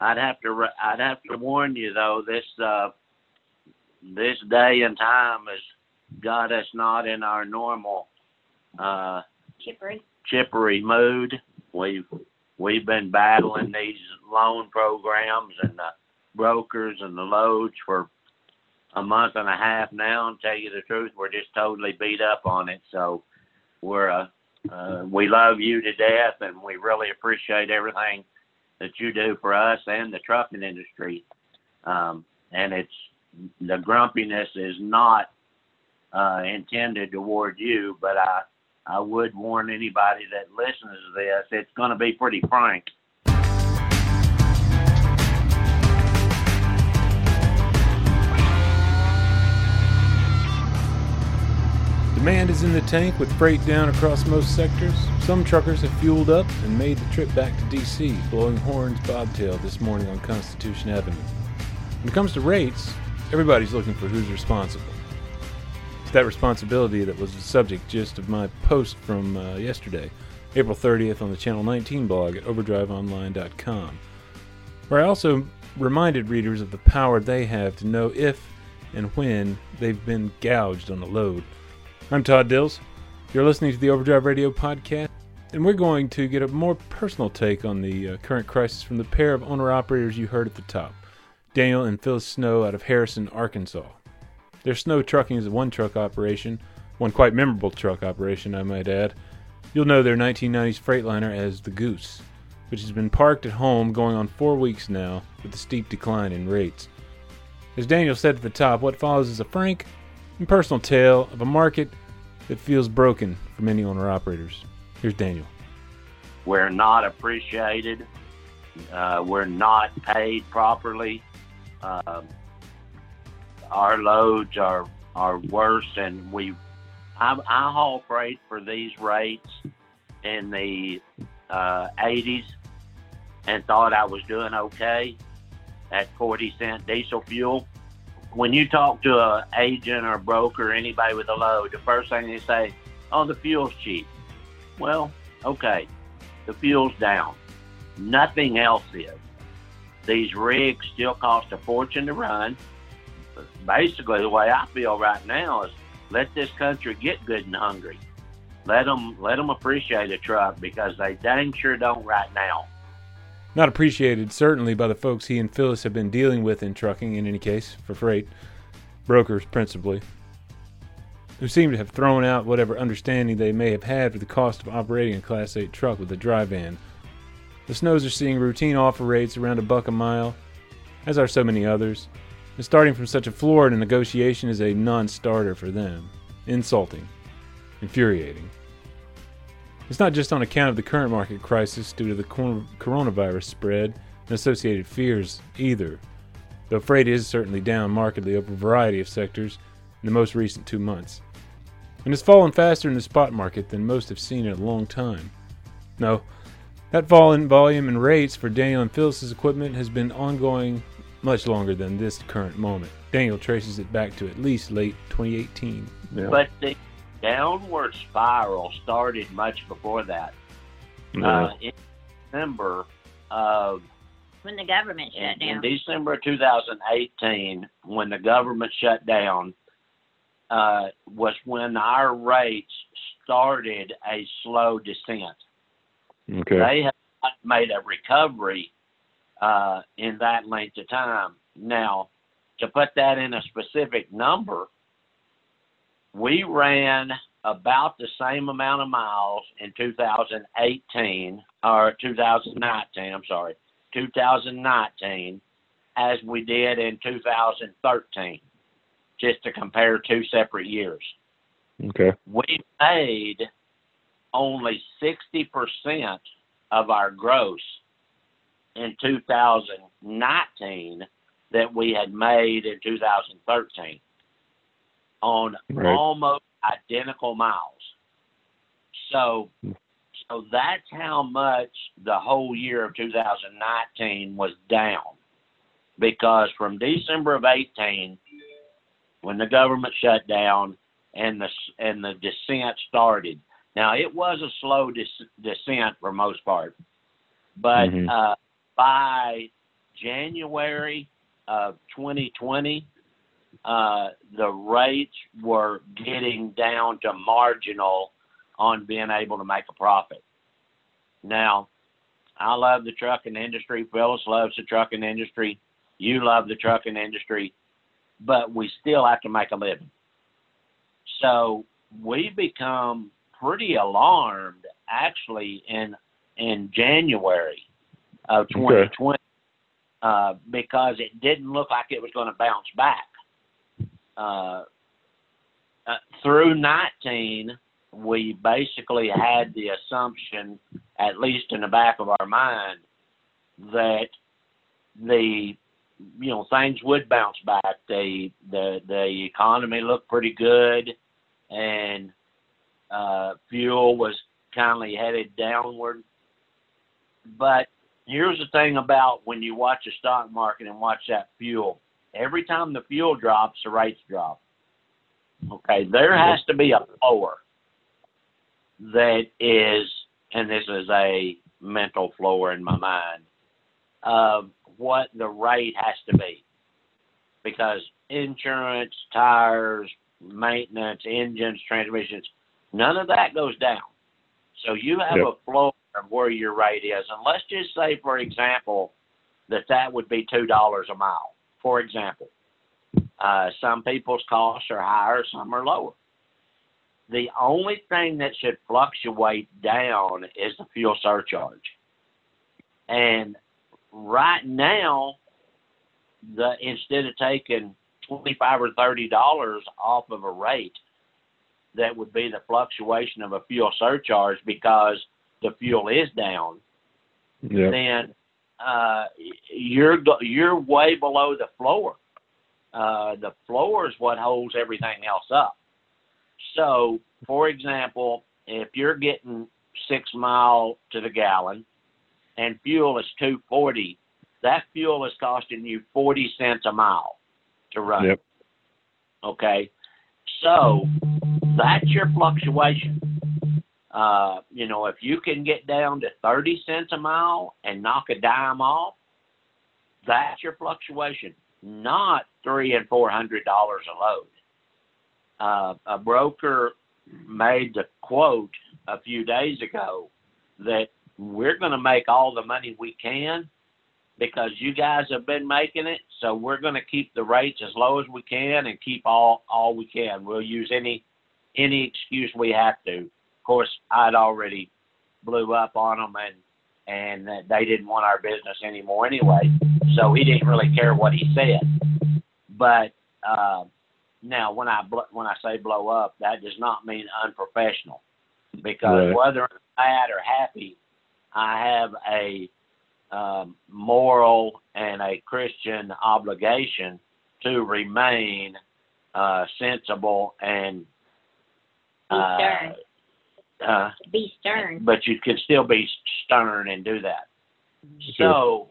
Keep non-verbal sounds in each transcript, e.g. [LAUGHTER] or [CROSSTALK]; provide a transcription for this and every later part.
I'd have to I'd have to warn you though this uh, this day and time has got us not in our normal uh, Chippery. chippery mood. We've we've been battling these loan programs and the brokers and the loads for a month and a half now. And tell you the truth, we're just totally beat up on it. So we're uh, uh, we love you to death, and we really appreciate everything that you do for us and the trucking industry. Um, and it's the grumpiness is not uh, intended toward you, but I I would warn anybody that listens to this, it's going to be pretty frank. Demand is in the tank with freight down across most sectors. Some truckers have fueled up and made the trip back to DC, blowing horns bobtail this morning on Constitution Avenue. When it comes to rates, everybody's looking for who's responsible. It's that responsibility that was the subject just of my post from uh, yesterday, April 30th, on the Channel 19 blog at overdriveonline.com, where I also reminded readers of the power they have to know if and when they've been gouged on a load. I'm Todd Dills. You're listening to the Overdrive Radio podcast, and we're going to get a more personal take on the uh, current crisis from the pair of owner operators you heard at the top Daniel and Phyllis Snow out of Harrison, Arkansas. Their snow trucking is a one truck operation, one quite memorable truck operation, I might add. You'll know their 1990s Freightliner as the Goose, which has been parked at home going on four weeks now with a steep decline in rates. As Daniel said at the top, what follows is a frank personal tale of a market that feels broken for many owner operators. Here's Daniel. We're not appreciated. Uh, we're not paid properly. Um, our loads are are worse, and we. I, I haul freight for these rates in the uh, 80s, and thought I was doing okay at 40 cent diesel fuel when you talk to a agent or a broker or anybody with a load, the first thing they say, "Oh, the fuel's cheap." Well, okay, the fuel's down. Nothing else is. These rigs still cost a fortune to run. Basically, the way I feel right now is let this country get good and hungry. Let them let them appreciate a truck because they dang sure don't right now. Not appreciated, certainly, by the folks he and Phyllis have been dealing with in trucking, in any case, for freight, brokers principally, who seem to have thrown out whatever understanding they may have had for the cost of operating a Class 8 truck with a dry van. The Snows are seeing routine offer rates around a buck a mile, as are so many others, and starting from such a floor in a negotiation is a non starter for them. Insulting. Infuriating. It's not just on account of the current market crisis due to the coronavirus spread and associated fears either, though freight is certainly down markedly over a variety of sectors in the most recent two months. And has fallen faster in the spot market than most have seen in a long time. No, that fall in volume and rates for Daniel and Phyllis's equipment has been ongoing much longer than this current moment. Daniel traces it back to at least late 2018. Yeah. But downward spiral started much before that. Uh, in December of when the government shut in, down. In December of 2018, when the government shut down, uh, was when our rates started a slow descent. Okay. They have not made a recovery uh, in that length of time. Now, to put that in a specific number, we ran about the same amount of miles in 2018 or 2019, I'm sorry, 2019 as we did in 2013, just to compare two separate years. Okay. We made only 60% of our gross in 2019 that we had made in 2013 on right. almost identical miles. So, so that's how much the whole year of 2019 was down, because from December of 18, when the government shut down and the and the descent started. Now it was a slow des- descent for most part, but mm-hmm. uh, by January of 2020, uh, the rates were getting down to marginal on being able to make a profit. Now, I love the trucking industry. Phyllis loves the trucking industry. You love the trucking industry, but we still have to make a living. So we become pretty alarmed actually in in January of 2020 okay. uh, because it didn't look like it was going to bounce back. Uh, uh, through 19, we basically had the assumption, at least in the back of our mind, that the you know things would bounce back. The the the economy looked pretty good, and uh, fuel was kindly headed downward. But here's the thing about when you watch the stock market and watch that fuel. Every time the fuel drops, the rates drop. Okay, there has to be a floor that is, and this is a mental floor in my mind, of what the rate has to be. Because insurance, tires, maintenance, engines, transmissions, none of that goes down. So you have yep. a floor of where your rate is. And let's just say, for example, that that would be $2 a mile, for example. Uh, some people's costs are higher, some are lower. The only thing that should fluctuate down is the fuel surcharge. And right now, the instead of taking twenty five or thirty dollars off of a rate, that would be the fluctuation of a fuel surcharge because the fuel is down. Yep. Then uh, you're you're way below the floor. Uh, the floor is what holds everything else up. So, for example, if you're getting six mile to the gallon and fuel is 240, that fuel is costing you 40 cents a mile to run. Yep. Okay. So that's your fluctuation. Uh, you know, if you can get down to 30 cents a mile and knock a dime off, that's your fluctuation, not three and four hundred dollars a load uh, a broker made the quote a few days ago that we're going to make all the money we can because you guys have been making it. So we're going to keep the rates as low as we can and keep all all we can. We'll use any any excuse we have to. Of course, I'd already blew up on them and and they didn't want our business anymore anyway. So he didn't really care what he said. But uh, now, when I bl- when I say blow up, that does not mean unprofessional, because right. whether I'm mad or happy, I have a um, moral and a Christian obligation to remain uh, sensible and uh, stern. Uh, be stern. But you can still be stern and do that. Sure. So,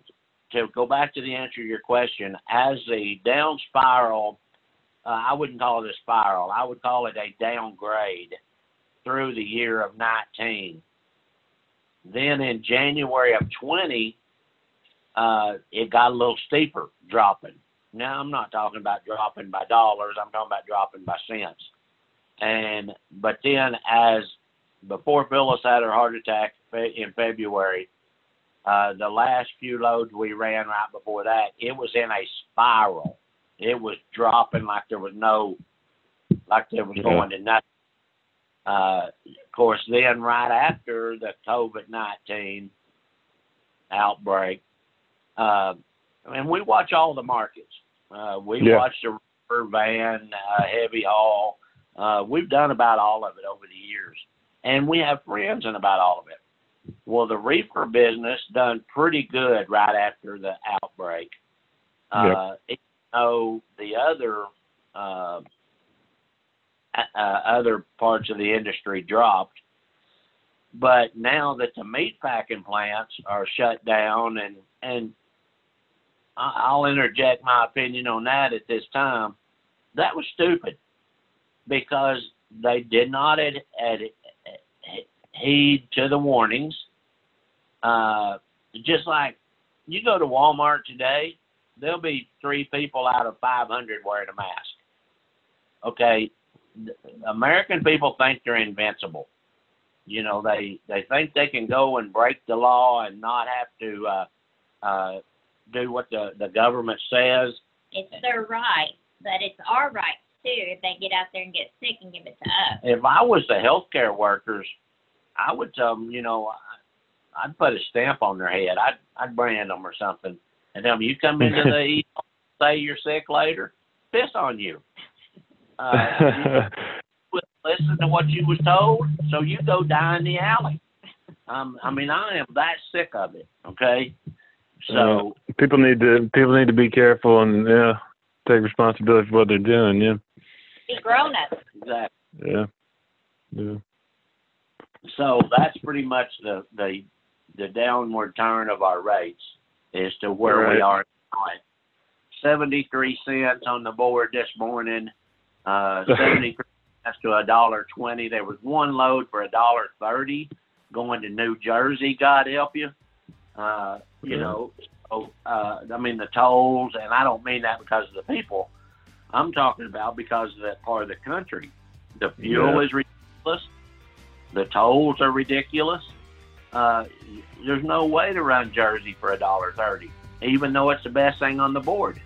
to go back to the answer to your question, as the down spiral uh, I wouldn't call it a spiral. I would call it a downgrade through the year of 19. Then in January of 20, uh, it got a little steeper dropping. Now I'm not talking about dropping by dollars. I'm talking about dropping by cents. And but then as before Phyllis had her heart attack in February, uh, the last few loads we ran right before that, it was in a spiral it was dropping like there was no, like there was going to nothing. Uh, of course, then right after the COVID nineteen outbreak, uh, and we watch all the markets. Uh, we yeah. watch the reefer van, uh, heavy haul. Uh, we've done about all of it over the years, and we have friends in about all of it. Well, the reefer business done pretty good right after the outbreak. Uh, yep know the other uh, uh, other parts of the industry dropped. But now that the meat packing plants are shut down, and and I'll interject my opinion on that at this time, that was stupid because they did not ad, ad, heed to the warnings. Uh, just like you go to Walmart today, there'll be three people out of 500 wearing a mask. Okay, American people think they're invincible. You know, they they think they can go and break the law and not have to uh, uh, do what the the government says. It's their right, but it's our right too if they get out there and get sick and give it to us. If I was the healthcare workers, I would tell them, you know, I'd put a stamp on their head. I'd I'd brand them or something, and tell them, you come into the [LAUGHS] ER, say you're sick later, piss on you. Uh, [LAUGHS] you listen to what you was told, so you go die in the alley. Um, I mean, I am that sick of it. Okay, so Uh, people need to people need to be careful and yeah, take responsibility for what they're doing. Yeah, Be grown up. exactly. yeah, yeah. So that's pretty much the the the downward turn of our rates as to where we are now. Seventy three cents on the board this morning. Uh, [LAUGHS] seventy three cents to a dollar twenty. There was one load for a dollar thirty going to New Jersey. God help you. Uh, you Yeah. know, so, uh, I mean the tolls, and I don't mean that because of the people. I'm talking about because of that part of the country. The fuel Yeah. is ridiculous. The tolls are ridiculous. Uh, there's no way to run Jersey for a dollar thirty, even though it's the best thing on the board.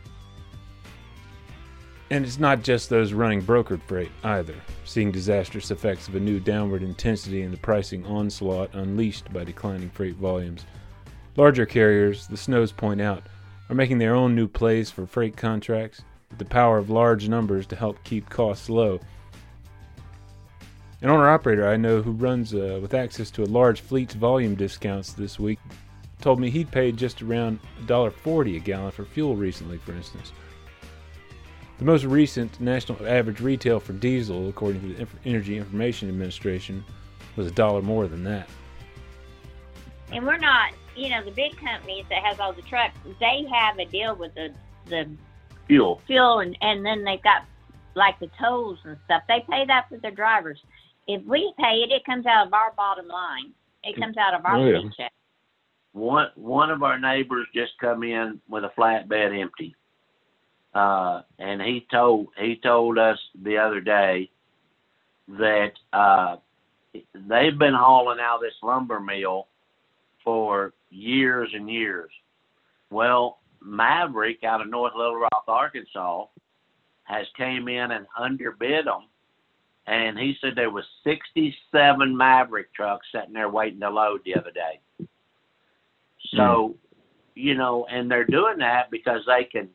And it's not just those running brokered freight either, seeing disastrous effects of a new downward intensity in the pricing onslaught unleashed by declining freight volumes. Larger carriers, the Snows point out, are making their own new plays for freight contracts with the power of large numbers to help keep costs low. An owner operator I know who runs uh, with access to a large fleet's volume discounts this week told me he'd paid just around $1.40 a gallon for fuel recently, for instance. The most recent national average retail for diesel, according to the Inf- Energy Information Administration, was a dollar more than that. And we're not, you know, the big companies that has all the trucks, they have a deal with the the Fuel. fuel and and then they've got like the tolls and stuff. They pay that for their drivers. If we pay it, it comes out of our bottom line. It comes out of our Oh, yeah. paycheck. One one of our neighbors just come in with a flatbed empty, uh, and he told he told us the other day that uh, they've been hauling out this lumber mill for years and years. Well, Maverick out of North Little Rock, Arkansas, has came in and underbid them, and he said there was 67 Maverick trucks sitting there waiting to load the other day. So, hmm. you know, and they're doing that because they can,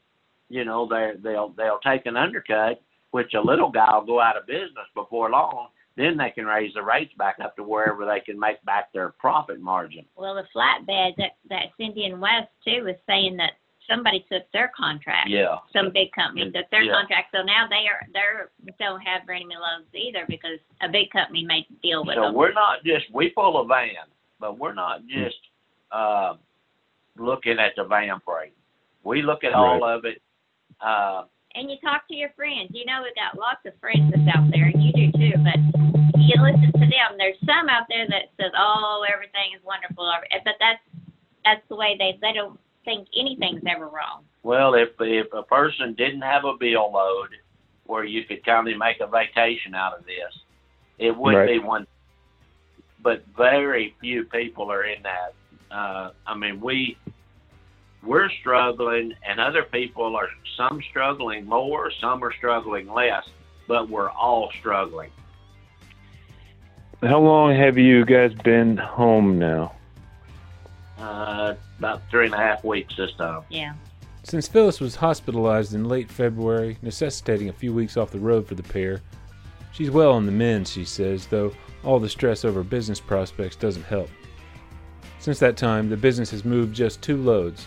you know, they they'll they'll take an undercut, which a little guy will go out of business before long. Then they can raise the rates back up to wherever they can make back their profit margin. Well, the flatbed that that Cindy and West too was saying that somebody took their contract. Yeah. Some big company took their Yeah. contract, so now they are they're don't have very many loads either because a big company made a deal with So them. So we're not just we pull a van, but we're not just uh, looking at the van freight. We look at all of it. Uh, and you talk to your friends. You know, we've got lots of friends that's out there, and you do too. But you listen to them. There's some out there that says, "Oh, everything is wonderful," but that's that's the way they they don't think anything's ever wrong. Well, if if a person didn't have a bill load where you could kind of make a vacation out of this, it would Right. be one. But very few people are in that. Uh, I mean, we we're struggling, and other people are some struggling more, some are struggling less, but we're all struggling. How long have you guys been home now? Uh, about three and a half weeks this time. Yeah. Since Phyllis was hospitalized in late February, necessitating a few weeks off the road for the pair, she's well on the mend, she says, though all the stress over business prospects doesn't help. Since that time, the business has moved just two loads,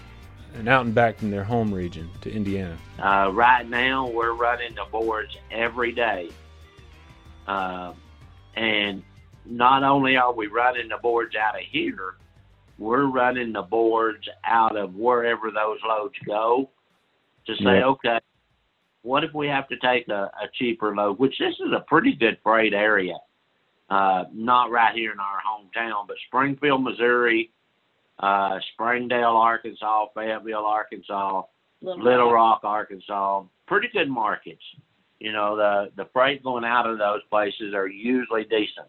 and out and back from their home region to Indiana. Uh, right now, we're running the boards every day. Uh, and not only are we running the boards out of here, we're running the boards out of wherever those loads go to say, Yeah. okay, what if we have to take a, a cheaper load, which this is a pretty good freight area. Uh, not right here in our hometown, but Springfield, Missouri, uh, Springdale, Arkansas, Fayetteville, Arkansas, Little, Little Rock, Arkansas. Pretty good markets. You know, the the freight going out of those places are usually decent.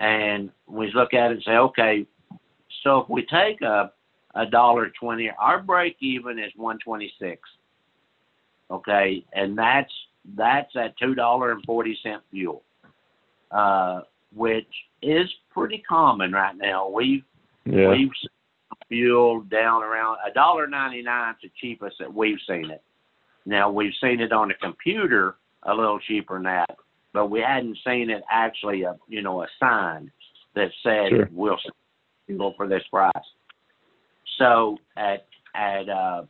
And we look at it and say, okay, so if we take a a dollar twenty, our break even is one twenty six. Okay, and that's that's at two dollar and forty cent fuel, uh, which is pretty common right now. We've Yeah. we've fuel down around a dollar ninety nine is the cheapest that we've seen it. Now we've seen it on the computer a little cheaper than that, but we hadn't seen it actually a you know a sign that said Sure. we'll sell go for this price. So at at uh,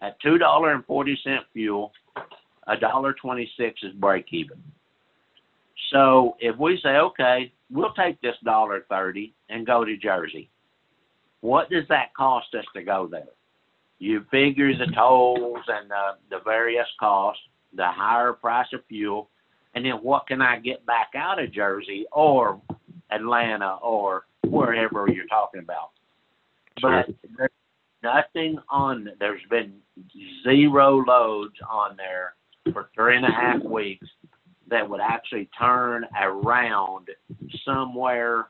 at two dollar and forty cent fuel, a dollar twenty six is break even. So if we say, okay, we'll take this dollar thirty and go to Jersey, what does that cost us to go there? You figure the tolls and the, the various costs, the higher price of fuel, and then what can I get back out of Jersey or Atlanta or wherever you're talking about? But there's nothing on. There's been zero loads on there for three and a half weeks that would actually turn around somewhere,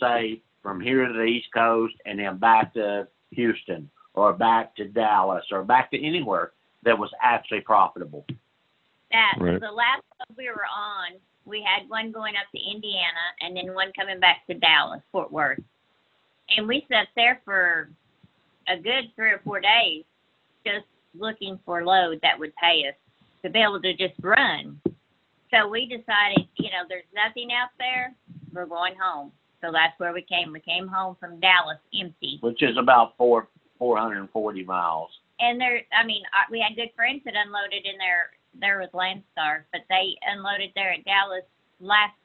say from here to the East Coast and then back to Houston or back to Dallas or back to anywhere that was actually profitable. that Right. the last we were on, we had one going up to Indiana and then one coming back to Dallas, Fort Worth. And we sat there for a good three or four days just looking for load that would pay us to be able to just run. So we decided, you know, there's nothing out there, we're going home. So that's where we came. We came home from Dallas empty. which is about four four hundred and forty miles. And there, I mean, we had good friends that unloaded in there. There was Landstar, but they unloaded there at Dallas last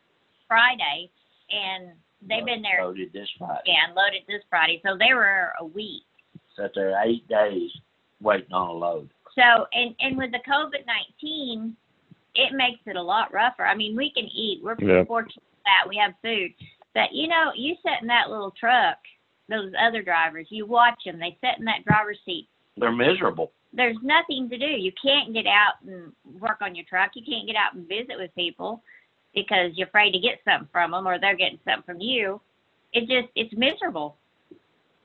Friday, and they've been there. Loaded this Friday. Yeah, unloaded this Friday, so they were a week. So they're eight days waiting on a load. So, and and with the COVID nineteen, it makes it a lot rougher. I mean, we can eat. We're Yeah. fortunate that we have food, but you know, you sit in that little truck. Those other drivers, you watch them. They sit in that driver's seat. They're miserable. There's nothing to do. You can't get out and work on your truck. You can't get out and visit with people because you're afraid to get something from them or they're getting something from you. It just it's miserable.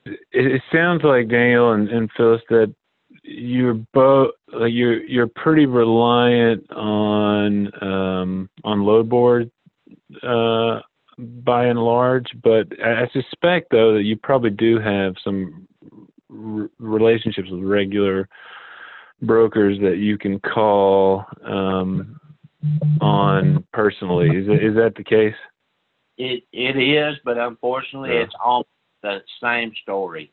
it, sounds like Daniel and, and Phyllis that you're both like you're you're pretty reliant on um on load board uh by and large but I, I suspect though that you probably do have some relationships with regular brokers that you can call um on personally is it, is that the case It it is, but unfortunately, Yeah. it's almost the same story.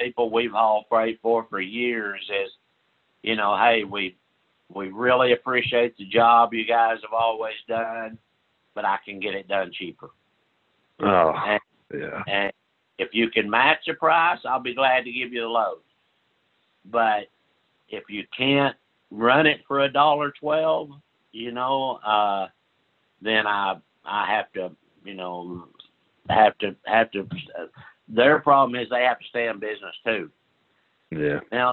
People we've all prayed for for years is, you know, hey, we we really appreciate the job you guys have always done, but I can get it done cheaper. oh And, yeah and if you can match the price, I'll be glad to give you the load. But if you can't run it for a dollar twelve, you know, uh, then I I have to, you know, have to have to. Their problem is they have to stay in business too. yeah Now,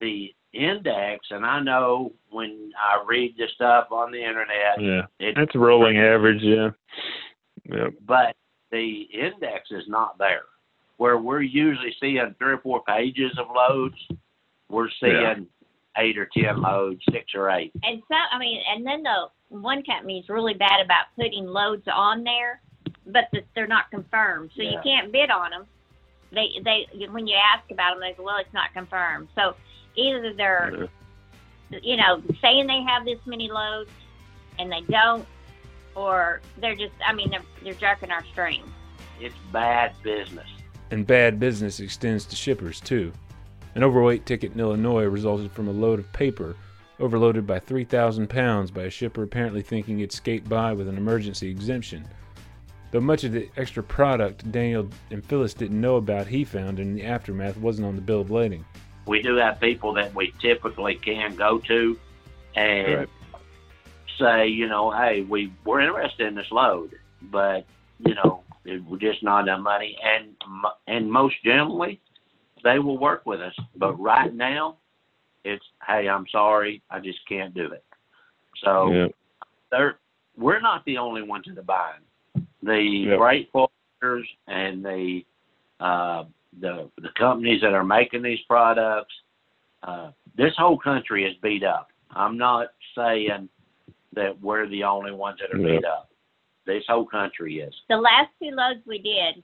the index, and I know when I read the stuff on the internet, yeah it, That's a rolling average, yeah. Yep. but the index is not there. Where we're usually seeing three or four pages of loads, we're seeing Yeah. eight or ten loads, six or eight. And so, I mean and then the one company is really bad about putting loads on there, but the, they're not confirmed. So you can't bid on them. They they when you ask about them, they say, well, it's not confirmed. So either they're you know, saying they have this many loads and they don't, or they're just, I mean, they're, they're jerking our strings. It's bad business. And bad business extends to shippers, too. An overweight ticket in Illinois resulted from a load of paper overloaded by 3,000 pounds by a shipper apparently thinking it skate by with an emergency exemption. Though much of the extra product Daniel and Phyllis didn't know about, he found in the aftermath wasn't on the bill of lading. We do have people that we typically can go to and Right. say, you know, hey, we we're interested in this load, but you know, we're just not enough money, and and most generally, they will work with us. But right now, it's hey, I'm sorry, I just can't do it. So Yeah. they're we're not the only ones in the bind. The Yep. freight forwarders and the uh, the the companies that are making these products, uh, this whole country is beat up. I'm not saying that we're the only ones that are Yeah. beat up. This whole country is. The last two loads we did,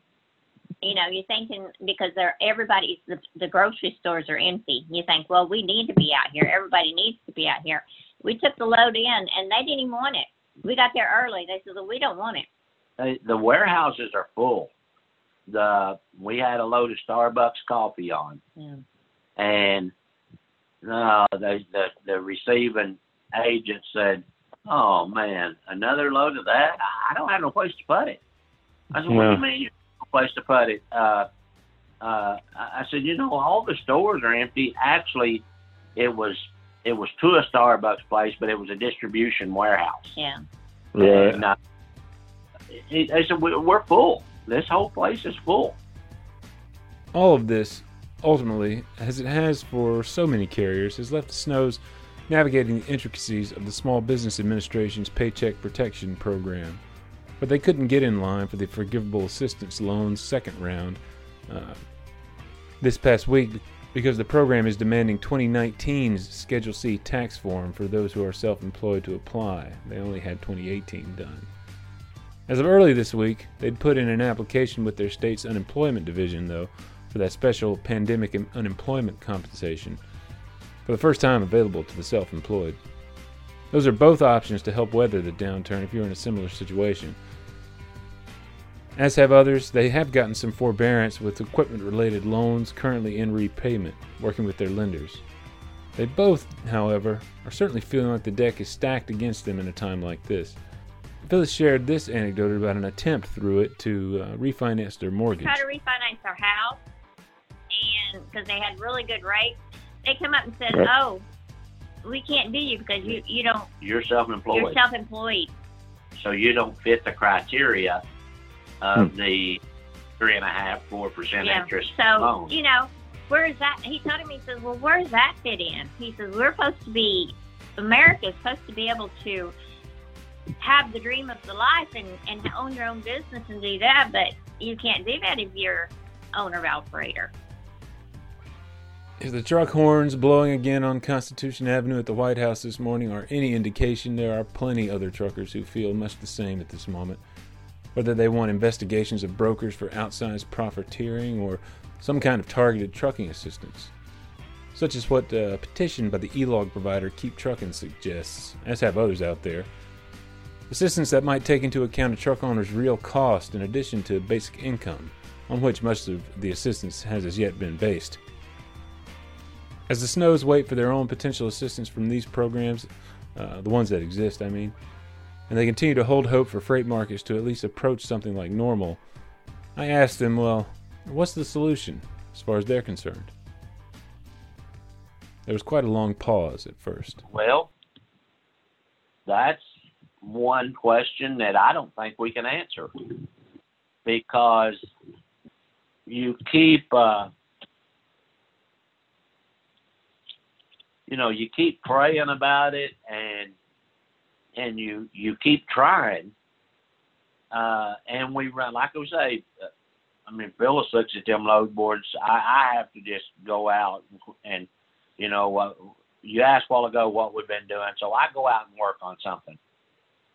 you know, you're thinking because they're everybody's the, the grocery stores are empty. You think, well, we need to be out here. Everybody needs to be out here. We took the load in, and they didn't even want it. We got there early. They said, well, we don't want it. They, the warehouses are full. The we had a load of Starbucks coffee on. Yeah. and uh, no, the, the the receiving agent said, "Oh man, another load of that? I don't have no place to put it." I said, "What do you mean you have no place to put it?" Uh, uh, I I said, "You know, all the stores are empty. Actually, it was it was to a Starbucks place, but it was a distribution warehouse." Yeah. Right. And, uh, they said, "We're full. This whole place is full." All of this, ultimately, as it has for so many carriers, has left the Snows navigating the intricacies of the Small Business Administration's Paycheck Protection Program. But they couldn't get in line for the Forgivable Assistance Loans second round uh, this past week because the program is demanding 2019's Schedule C tax form for those who are self employed to apply. They only had 2018 done. As of early this week, they'd put in an application with their state's unemployment division, though, for that special pandemic unemployment compensation, for the first time available to the self employed. Those are both options to help weather the downturn if you're in a similar situation. As have others, they have gotten some forbearance with equipment related loans currently in repayment, working with their lenders. They both, however, are certainly feeling like the deck is stacked against them in a time like this. Phyllis shared this anecdote about an attempt through it to uh, refinance their mortgage. Try to refinance our house, and because they had really good rates, they come up and said, Right. "Oh, we can't do you because you you don't You're self-employed. you're self-employed." so you don't fit the criteria of hmm. the three and a half, four percent Yeah. interest So loan. you know, where's that? He told him. he says, "Well, where does that fit in?" He says, "We're supposed to be America is supposed to be able to have the dream of the life and and own your own business and do that, but you can't do that if you're owner operator." If the truck horns blowing again on Constitution Avenue at the White House this morning are any indication, there are plenty other truckers who feel much the same at this moment. Whether they want investigations of brokers for outsized profiteering or some kind of targeted trucking assistance. Such as what a petition by the e-log provider KeepTruckin suggests, as have others out there. Assistance that might take into account a truck owner's real cost in addition to basic income, on which much of the assistance has as yet been based. As the Snows wait for their own potential assistance from these programs, uh, the ones that exist, I mean, and they continue to hold hope for freight markets to at least approach something like normal, I asked them, well, what's the solution as far as they're concerned? There was quite a long pause at first. Well, that's one question that I don't think we can answer because you keep, uh, you know, you keep praying about it and and you you keep trying. Uh, and we run, like I say, uh, I mean, Phyllis looks at them load boards. I, I have to just go out and, you know, uh, you asked a while ago what we've been doing, so I go out and work on something.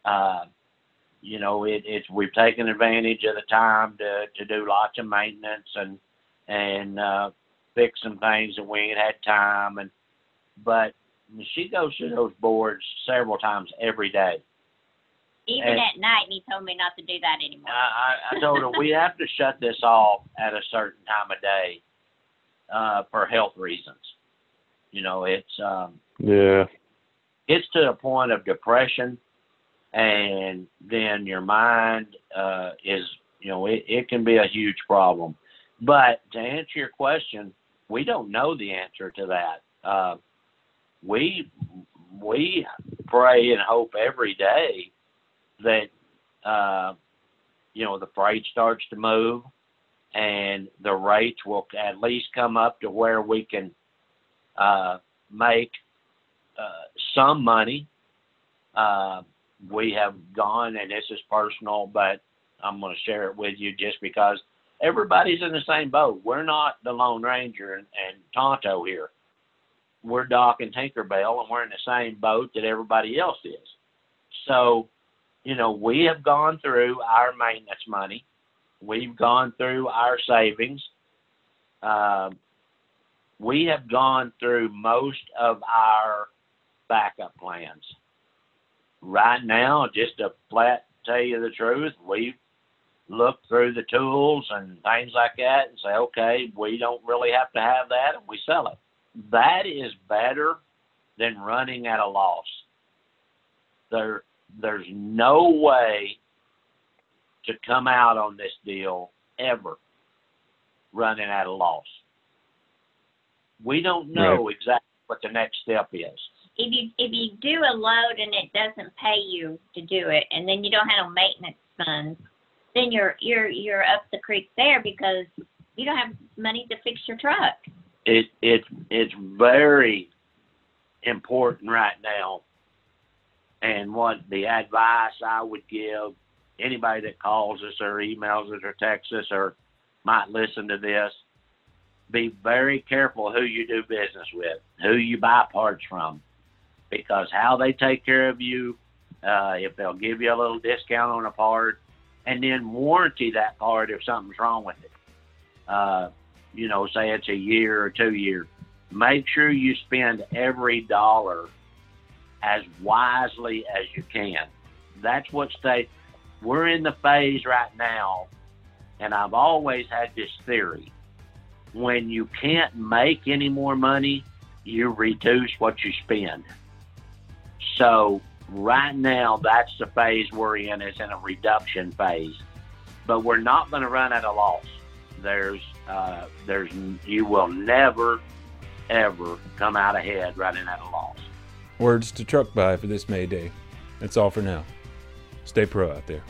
Uh, you know, it, it's we've taken advantage of the time to to do lots of maintenance and and uh, fix some things that we ain't had time. And but she goes to those boards several times every day. Even And- at night, and he told me not to do that anymore. I, I, I told her we have to shut this off at a certain time of day uh, for health reasons. You know, it's um, Yeah. it's to a point of depression, and then your mind uh, is, you know, it, it can be a huge problem. But to answer your question, we don't know the answer to that. Uh, we we pray and hope every day that uh, you know, the freight starts to move and the rates will at least come up to where we can uh, make uh, some money. Uh, we have gone, and this is personal, but I'm going to share it with you just because everybody's in the same boat. We're not the Lone Ranger and, and Tonto here. We're Doc and Tinkerbell, and we're in the same boat that everybody else is. So, you know, we have gone through our maintenance money. We've gone through our savings. Uh, we have gone through most of our backup plans. Right now, just to flat tell you the truth, we've looked through the tools and things like that and say, okay, we don't really have to have that, and we sell it. That is better than running at a loss. There, there's no way to come out on this deal ever running at a loss. We don't know right. exactly what the next step is. If you if you do a load and it doesn't pay you to do it, and then you don't have no maintenance funds, then you're you're you're up the creek there because you don't have money to fix your truck. It it it's very important right now, and what the advice I would give anybody that calls us or emails us or texts us or might listen to this, be very careful who you do business with, who you buy parts from, because how they take care of you, uh, if they'll give you a little discount on a part, and then warranty that part if something's wrong with it. Uh, you know, say it's a year or two years. Make sure you spend every dollar as wisely as you can. That's what stay. We're in the phase right now, and I've always had this theory. When you can't make any more money, you reduce what you spend. So right now, that's the phase we're in. It's in a reduction phase, but we're not going to run at a loss. There's, uh, there's, you will never, ever come out ahead running at a loss. Words to truck by for this May Day. That's all for now. Stay pro out there.